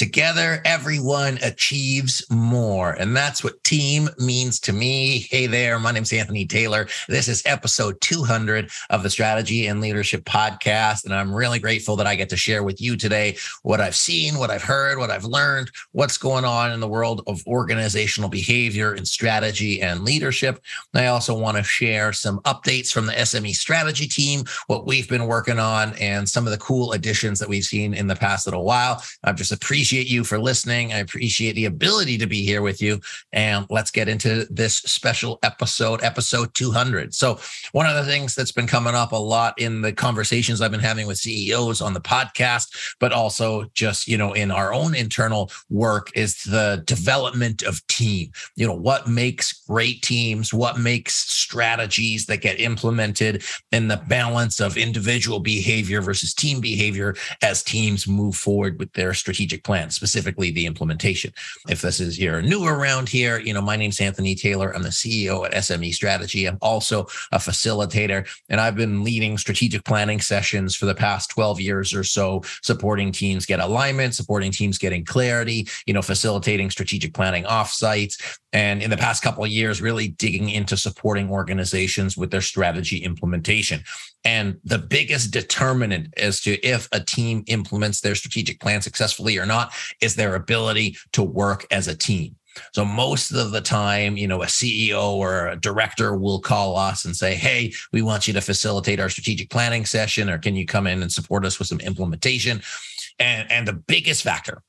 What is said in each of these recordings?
Together, everyone achieves more. And that's what team means to me. Hey there, my name's Anthony Taylor. This is episode 200 of the Strategy and Leadership Podcast. And I'm really grateful that I get to share with you today what I've seen, what I've heard, what I've learned, what's going on in the world of organizational behavior and strategy and leadership. I also want to share some updates from the SME strategy team, what we've been working on, and some of the cool additions that we've seen in the past little while. I've just appreciated appreciate you for listening. I appreciate the ability to be here with you. And let's get into this special episode, episode 200. So, one of the things that's been coming up a lot in the conversations I've been having with CEOs on the podcast, but also just, you know, in our own internal work is the development of team. You know, what makes great teams, what makes strategies that get implemented, and the balance of individual behavior versus team behavior as teams move forward with their strategic plan plan, specifically the implementation. If this is you're new around here, you know, my name's Anthony Taylor. I'm the CEO at SME Strategy. I'm also a facilitator, and I've been leading strategic planning sessions for the past 12 years or so, supporting teams get alignment, supporting teams getting clarity, you know, facilitating strategic planning offsites. And in the past couple of years, really digging into supporting organizations with their strategy implementation. And the biggest determinant as to if a team implements their strategic plan successfully or not is their ability to work as a team. So most of the time, you know, a CEO or a director will call us and say, "Hey, we want you to facilitate our strategic planning session or can you come in and support us with some implementation?" And and the biggest factor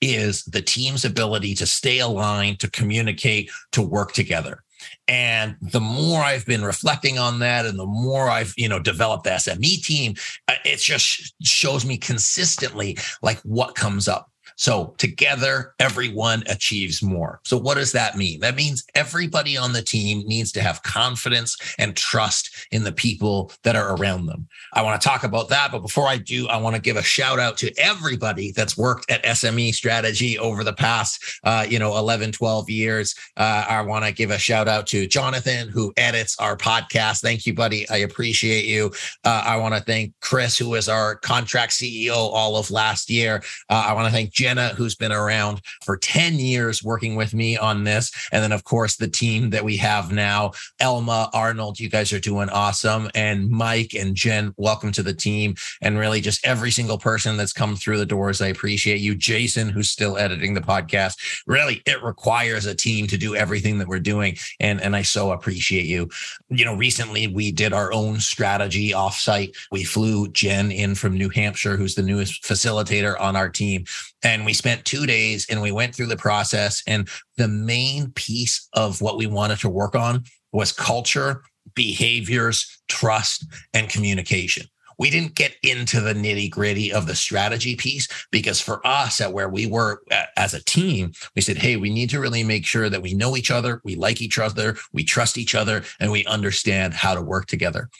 is the team's ability to stay aligned, to communicate, to work together. And the more I've been reflecting on that and the more I've, you know, developed the SME team, uh, it just shows me consistently like what comes up. So together, everyone achieves more. So what does that mean? That means everybody on the team needs to have confidence and trust in the people that are around them. I want to talk about that. But before I do, I want to give a shout out to everybody that's worked at SME strategy over the past, uh, you know, 11, 12 years. Uh, I want to give a shout out to Jonathan, who edits our podcast. Thank you, buddy. I appreciate you. Uh, I want to thank Chris, who was our contract CEO all of last year. Uh, I want to thank Jim Jenna, who's been around for 10 years working with me on this. And then, of course, the team that we have now Elma, Arnold, you guys are doing awesome. And Mike and Jen, welcome to the team. And really, just every single person that's come through the doors, I appreciate you. Jason, who's still editing the podcast. Really, it requires a team to do everything that we're doing. And, and I so appreciate you. You know, recently we did our own strategy offsite. We flew Jen in from New Hampshire, who's the newest facilitator on our team. And we spent two days and we went through the process. And the main piece of what we wanted to work on was culture, behaviors, trust, and communication. We didn't get into the nitty gritty of the strategy piece because for us, at where we were as a team, we said, hey, we need to really make sure that we know each other, we like each other, we trust each other, and we understand how to work together.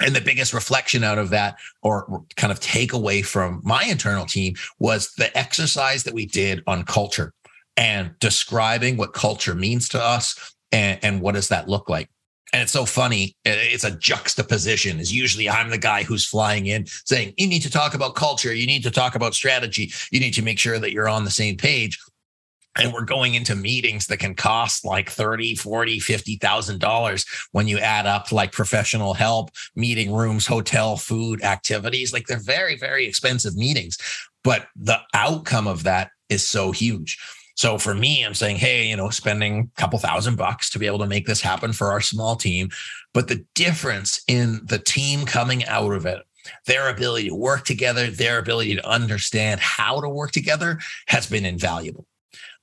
And the biggest reflection out of that, or kind of takeaway from my internal team, was the exercise that we did on culture and describing what culture means to us and, and what does that look like. And it's so funny. It's a juxtaposition. Is usually I'm the guy who's flying in saying, you need to talk about culture. You need to talk about strategy. You need to make sure that you're on the same page and we're going into meetings that can cost like 30 40 50000 dollars when you add up like professional help meeting rooms hotel food activities. Like they're very very expensive meetings but the outcome of that is so huge. So for me i'm saying hey you know spending a couple thousand bucks to be able to make this happen for our small team. But the difference in the team coming out of it their ability to work together, their ability to understand how to work together has been invaluable.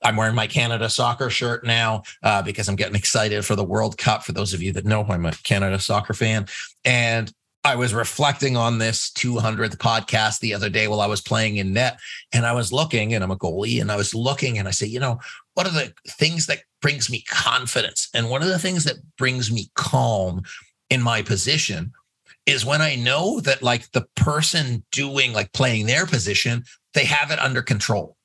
I'm wearing my Canada soccer shirt now uh, because I'm getting excited for the World Cup. For those of you that know, I'm a Canada soccer fan. And I was reflecting on this 200th podcast the other day while I was playing in net. And I was looking, and I'm a goalie, and I was looking and I say, you know, what are the things that brings me confidence? And one of the things that brings me calm in my position is when I know that like the person doing like playing their position, they have it under control.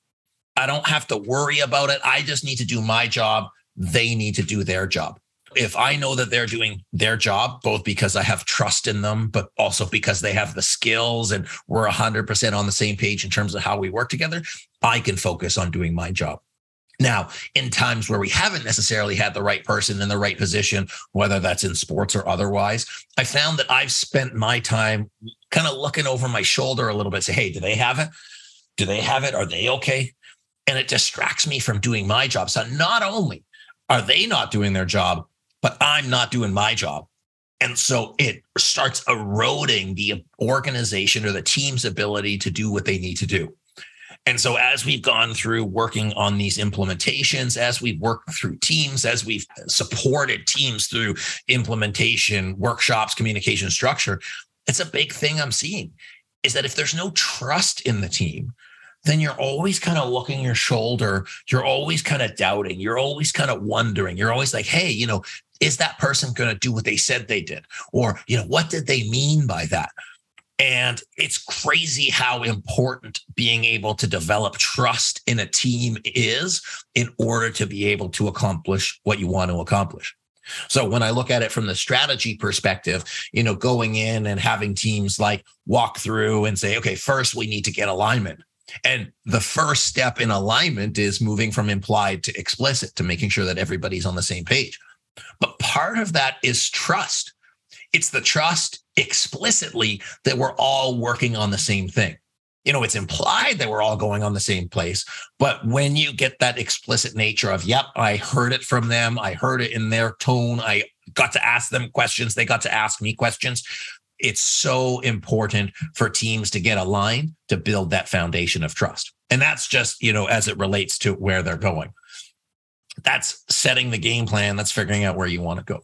I don't have to worry about it. I just need to do my job. They need to do their job. If I know that they're doing their job, both because I have trust in them, but also because they have the skills and we're 100% on the same page in terms of how we work together, I can focus on doing my job. Now, in times where we haven't necessarily had the right person in the right position, whether that's in sports or otherwise, I found that I've spent my time kind of looking over my shoulder a little bit, say, hey, do they have it? Do they have it? Are they okay? And it distracts me from doing my job. So not only are they not doing their job, but I'm not doing my job. And so it starts eroding the organization or the team's ability to do what they need to do. And so, as we've gone through working on these implementations, as we've worked through teams, as we've supported teams through implementation, workshops, communication structure, it's a big thing I'm seeing is that if there's no trust in the team, then you're always kind of looking your shoulder. You're always kind of doubting. You're always kind of wondering. You're always like, hey, you know, is that person going to do what they said they did? Or, you know, what did they mean by that? And it's crazy how important being able to develop trust in a team is in order to be able to accomplish what you want to accomplish. So when I look at it from the strategy perspective, you know, going in and having teams like walk through and say, okay, first we need to get alignment. And the first step in alignment is moving from implied to explicit to making sure that everybody's on the same page. But part of that is trust. It's the trust explicitly that we're all working on the same thing. You know, it's implied that we're all going on the same place. But when you get that explicit nature of, yep, I heard it from them, I heard it in their tone, I got to ask them questions, they got to ask me questions. It's so important for teams to get aligned to build that foundation of trust. And that's just, you know, as it relates to where they're going. That's setting the game plan, that's figuring out where you want to go.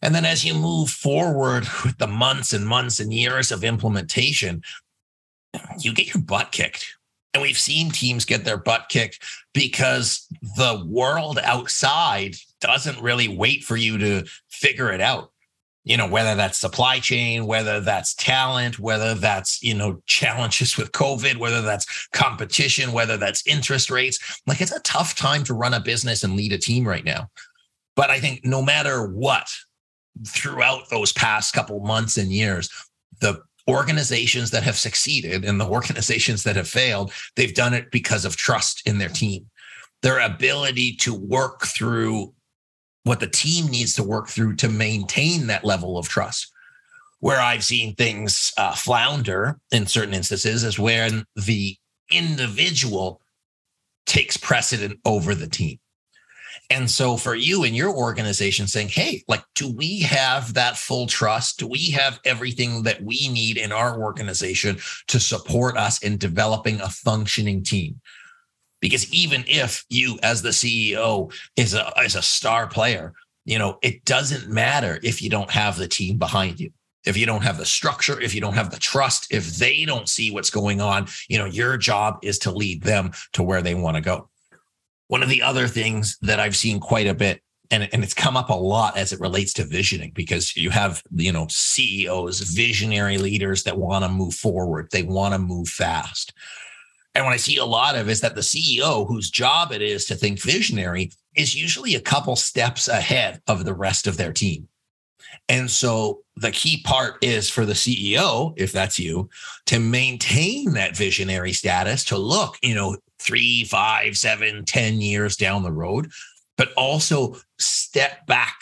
And then as you move forward with the months and months and years of implementation, you get your butt kicked. And we've seen teams get their butt kicked because the world outside doesn't really wait for you to figure it out. You know, whether that's supply chain, whether that's talent, whether that's, you know, challenges with COVID, whether that's competition, whether that's interest rates. Like it's a tough time to run a business and lead a team right now. But I think no matter what, throughout those past couple months and years, the organizations that have succeeded and the organizations that have failed, they've done it because of trust in their team, their ability to work through what the team needs to work through to maintain that level of trust. Where I've seen things uh, flounder in certain instances is when the individual takes precedent over the team. And so for you and your organization saying, hey, like, do we have that full trust? Do we have everything that we need in our organization to support us in developing a functioning team? Because even if you, as the CEO, is a, is a star player, you know, it doesn't matter if you don't have the team behind you if you don't have the structure, if you don't have the trust, if they don't see what's going on, you know, your job is to lead them to where they want to go. One of the other things that I've seen quite a bit, and, and it's come up a lot as it relates to visioning, because you have, you know, CEOs, visionary leaders that want to move forward, they want to move fast. And what I see a lot of is that the CEO, whose job it is to think visionary, is usually a couple steps ahead of the rest of their team. And so the key part is for the CEO, if that's you, to maintain that visionary status, to look, you know, three, five, seven, ten years down the road, but also step back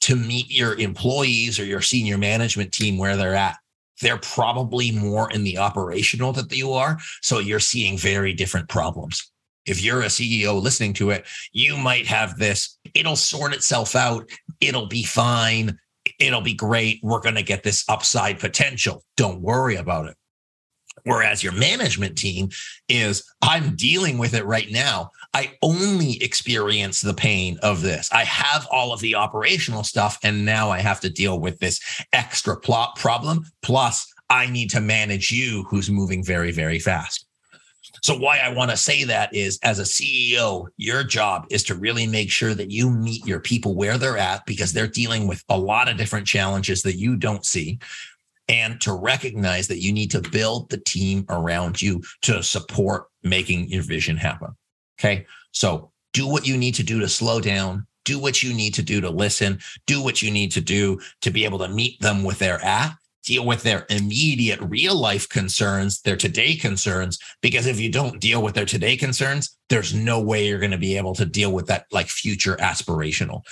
to meet your employees or your senior management team where they're at. They're probably more in the operational that you are. So you're seeing very different problems. If you're a CEO listening to it, you might have this, it'll sort itself out. It'll be fine. It'll be great. We're going to get this upside potential. Don't worry about it. Whereas your management team is, I'm dealing with it right now. I only experience the pain of this. I have all of the operational stuff, and now I have to deal with this extra plot problem. Plus, I need to manage you who's moving very, very fast. So, why I want to say that is as a CEO, your job is to really make sure that you meet your people where they're at because they're dealing with a lot of different challenges that you don't see and to recognize that you need to build the team around you to support making your vision happen. Okay. So do what you need to do to slow down, do what you need to do to listen, do what you need to do to be able to meet them with their at deal with their immediate real life concerns, their today concerns. Because if you don't deal with their today concerns, there's no way you're going to be able to deal with that like future aspirational.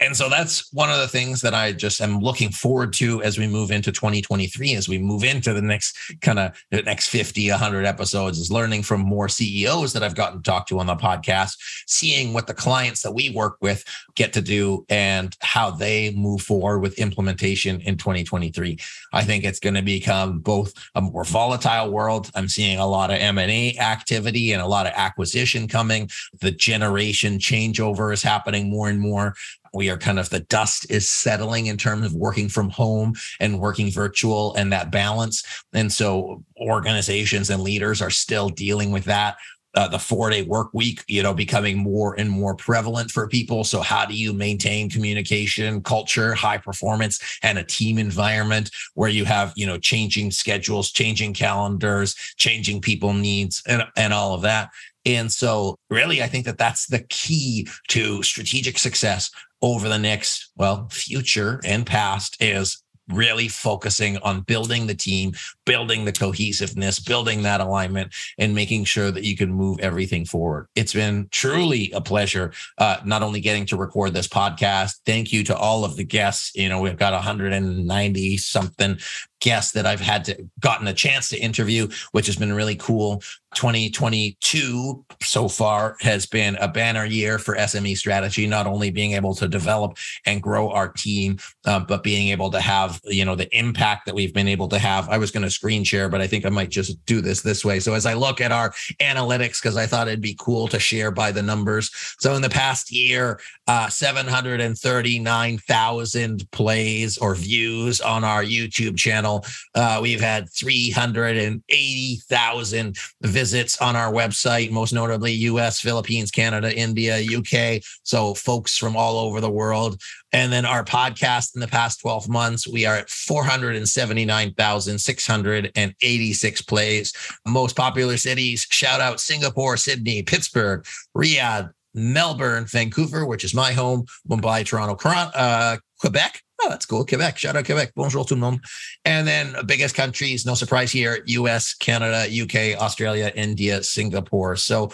And so that's one of the things that I just am looking forward to as we move into 2023, as we move into the next kind of the next 50, 100 episodes, is learning from more CEOs that I've gotten to talk to on the podcast, seeing what the clients that we work with get to do and how they move forward with implementation in 2023. I think it's going to become both a more volatile world. I'm seeing a lot of M&A activity and a lot of acquisition coming. The generation changeover is happening more and more we are kind of the dust is settling in terms of working from home and working virtual and that balance. And so organizations and leaders are still dealing with that. Uh, the four day work week, you know, becoming more and more prevalent for people. So, how do you maintain communication, culture, high performance, and a team environment where you have, you know, changing schedules, changing calendars, changing people needs, and, and all of that? And so, really, I think that that's the key to strategic success over the next, well, future and past is really focusing on building the team, building the cohesiveness, building that alignment, and making sure that you can move everything forward. It's been truly a pleasure, uh, not only getting to record this podcast. Thank you to all of the guests. You know, we've got 190 something guests that I've had to gotten a chance to interview, which has been really cool. 2022 so far has been a banner year for SME strategy, not only being able to develop and grow our team, uh, but being able to have, you know, the impact that we've been able to have. I was going to screen share, but I think I might just do this this way. So as I look at our analytics, because I thought it'd be cool to share by the numbers. So in the past year, uh, 739,000 plays or views on our YouTube channel. Uh, we've had 380,000 visits on our website, most notably US, Philippines, Canada, India, UK. So folks from all over the world. And then our podcast in the past 12 months, we are at 479,686 plays. Most popular cities, shout out Singapore, Sydney, Pittsburgh, Riyadh, Melbourne, Vancouver, which is my home, Mumbai, Toronto, uh, Quebec, Oh, that's cool. Quebec. Shout out Quebec. Bonjour tout le monde. And then biggest countries, no surprise here, US, Canada, UK, Australia, India, Singapore. So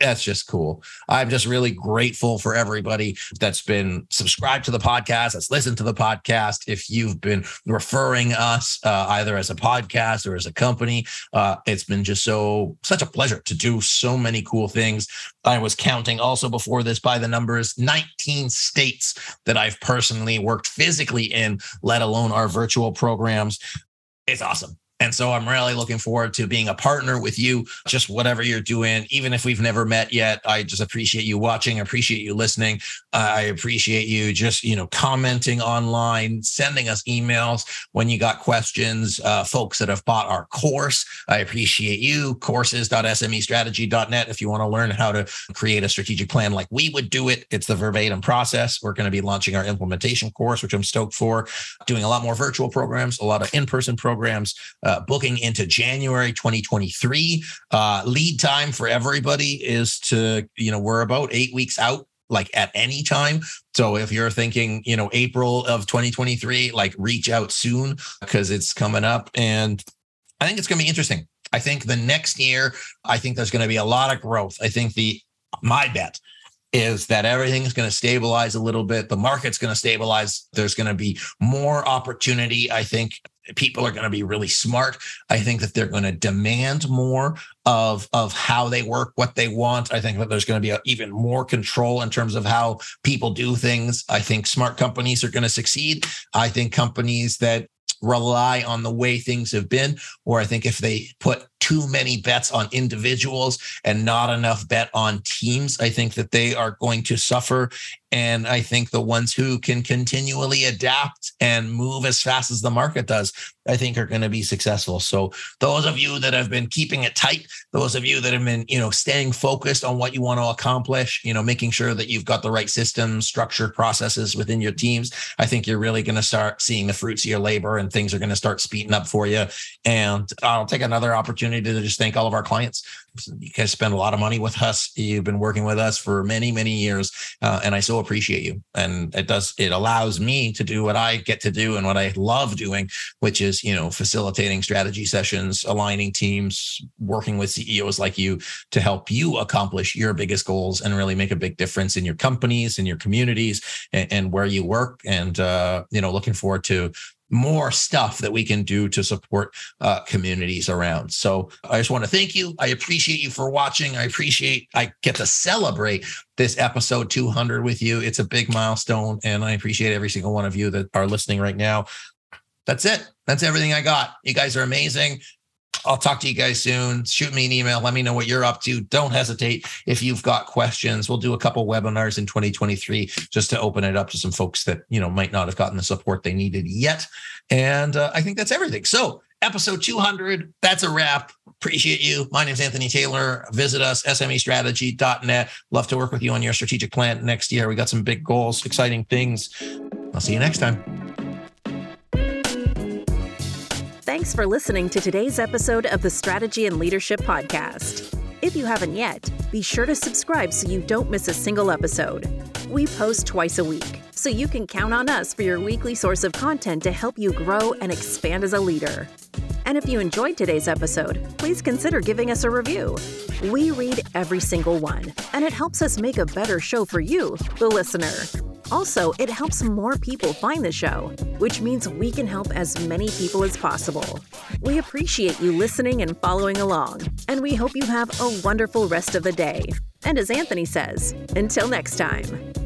that's just cool. I'm just really grateful for everybody that's been subscribed to the podcast, that's listened to the podcast. If you've been referring us uh, either as a podcast or as a company, uh, it's been just so such a pleasure to do so many cool things. I was counting also before this by the numbers 19 states that I've personally worked physically in, let alone our virtual programs. It's awesome. And so I'm really looking forward to being a partner with you, just whatever you're doing. Even if we've never met yet, I just appreciate you watching, appreciate you listening. Uh, I appreciate you just, you know, commenting online, sending us emails when you got questions. Uh, folks that have bought our course, I appreciate you. Courses.smestrategy.net if you want to learn how to create a strategic plan like we would do it. It's the verbatim process. We're going to be launching our implementation course, which I'm stoked for, doing a lot more virtual programs, a lot of in person programs. Uh, uh, booking into January 2023. Uh, lead time for everybody is to, you know, we're about eight weeks out like at any time. So if you're thinking, you know, April of 2023, like reach out soon because it's coming up. And I think it's going to be interesting. I think the next year, I think there's going to be a lot of growth. I think the, my bet is that everything is going to stabilize a little bit. The market's going to stabilize. There's going to be more opportunity. I think people are going to be really smart. I think that they're going to demand more of of how they work, what they want. I think that there's going to be a, even more control in terms of how people do things. I think smart companies are going to succeed. I think companies that rely on the way things have been, or I think if they put too many bets on individuals and not enough bet on teams, I think that they are going to suffer. And I think the ones who can continually adapt and move as fast as the market does, I think are going to be successful. So those of you that have been keeping it tight, those of you that have been, you know, staying focused on what you want to accomplish, you know, making sure that you've got the right systems, structured processes within your teams, I think you're really going to start seeing the fruits of your labor and things are going to start speeding up for you. And I'll take another opportunity to just thank all of our clients. You guys spend a lot of money with us. You've been working with us for many, many years. Uh, and I so appreciate you. And it does, it allows me to do what I get to do and what I love doing, which is, you know, facilitating strategy sessions, aligning teams, working with CEOs like you to help you accomplish your biggest goals and really make a big difference in your companies, in your communities, and, and where you work. And, uh, you know, looking forward to more stuff that we can do to support uh, communities around. So I just want to thank you. I appreciate you for watching. I appreciate I get to celebrate this episode 200 with you. It's a big milestone, and I appreciate every single one of you that are listening right now. That's it. That's everything I got. You guys are amazing. I'll talk to you guys soon. Shoot me an email. Let me know what you're up to. Don't hesitate if you've got questions. We'll do a couple webinars in 2023 just to open it up to some folks that you know might not have gotten the support they needed yet. And uh, I think that's everything. So episode 200. That's a wrap. Appreciate you. My name is Anthony Taylor. Visit us, smestrategy.net. Love to work with you on your strategic plan next year. We got some big goals, exciting things. I'll see you next time. Thanks for listening to today's episode of the Strategy and Leadership Podcast. If you haven't yet, be sure to subscribe so you don't miss a single episode. We post twice a week, so you can count on us for your weekly source of content to help you grow and expand as a leader. And if you enjoyed today's episode, please consider giving us a review. We read every single one, and it helps us make a better show for you, the listener. Also, it helps more people find the show, which means we can help as many people as possible. We appreciate you listening and following along, and we hope you have a wonderful rest of the day. And as Anthony says, until next time.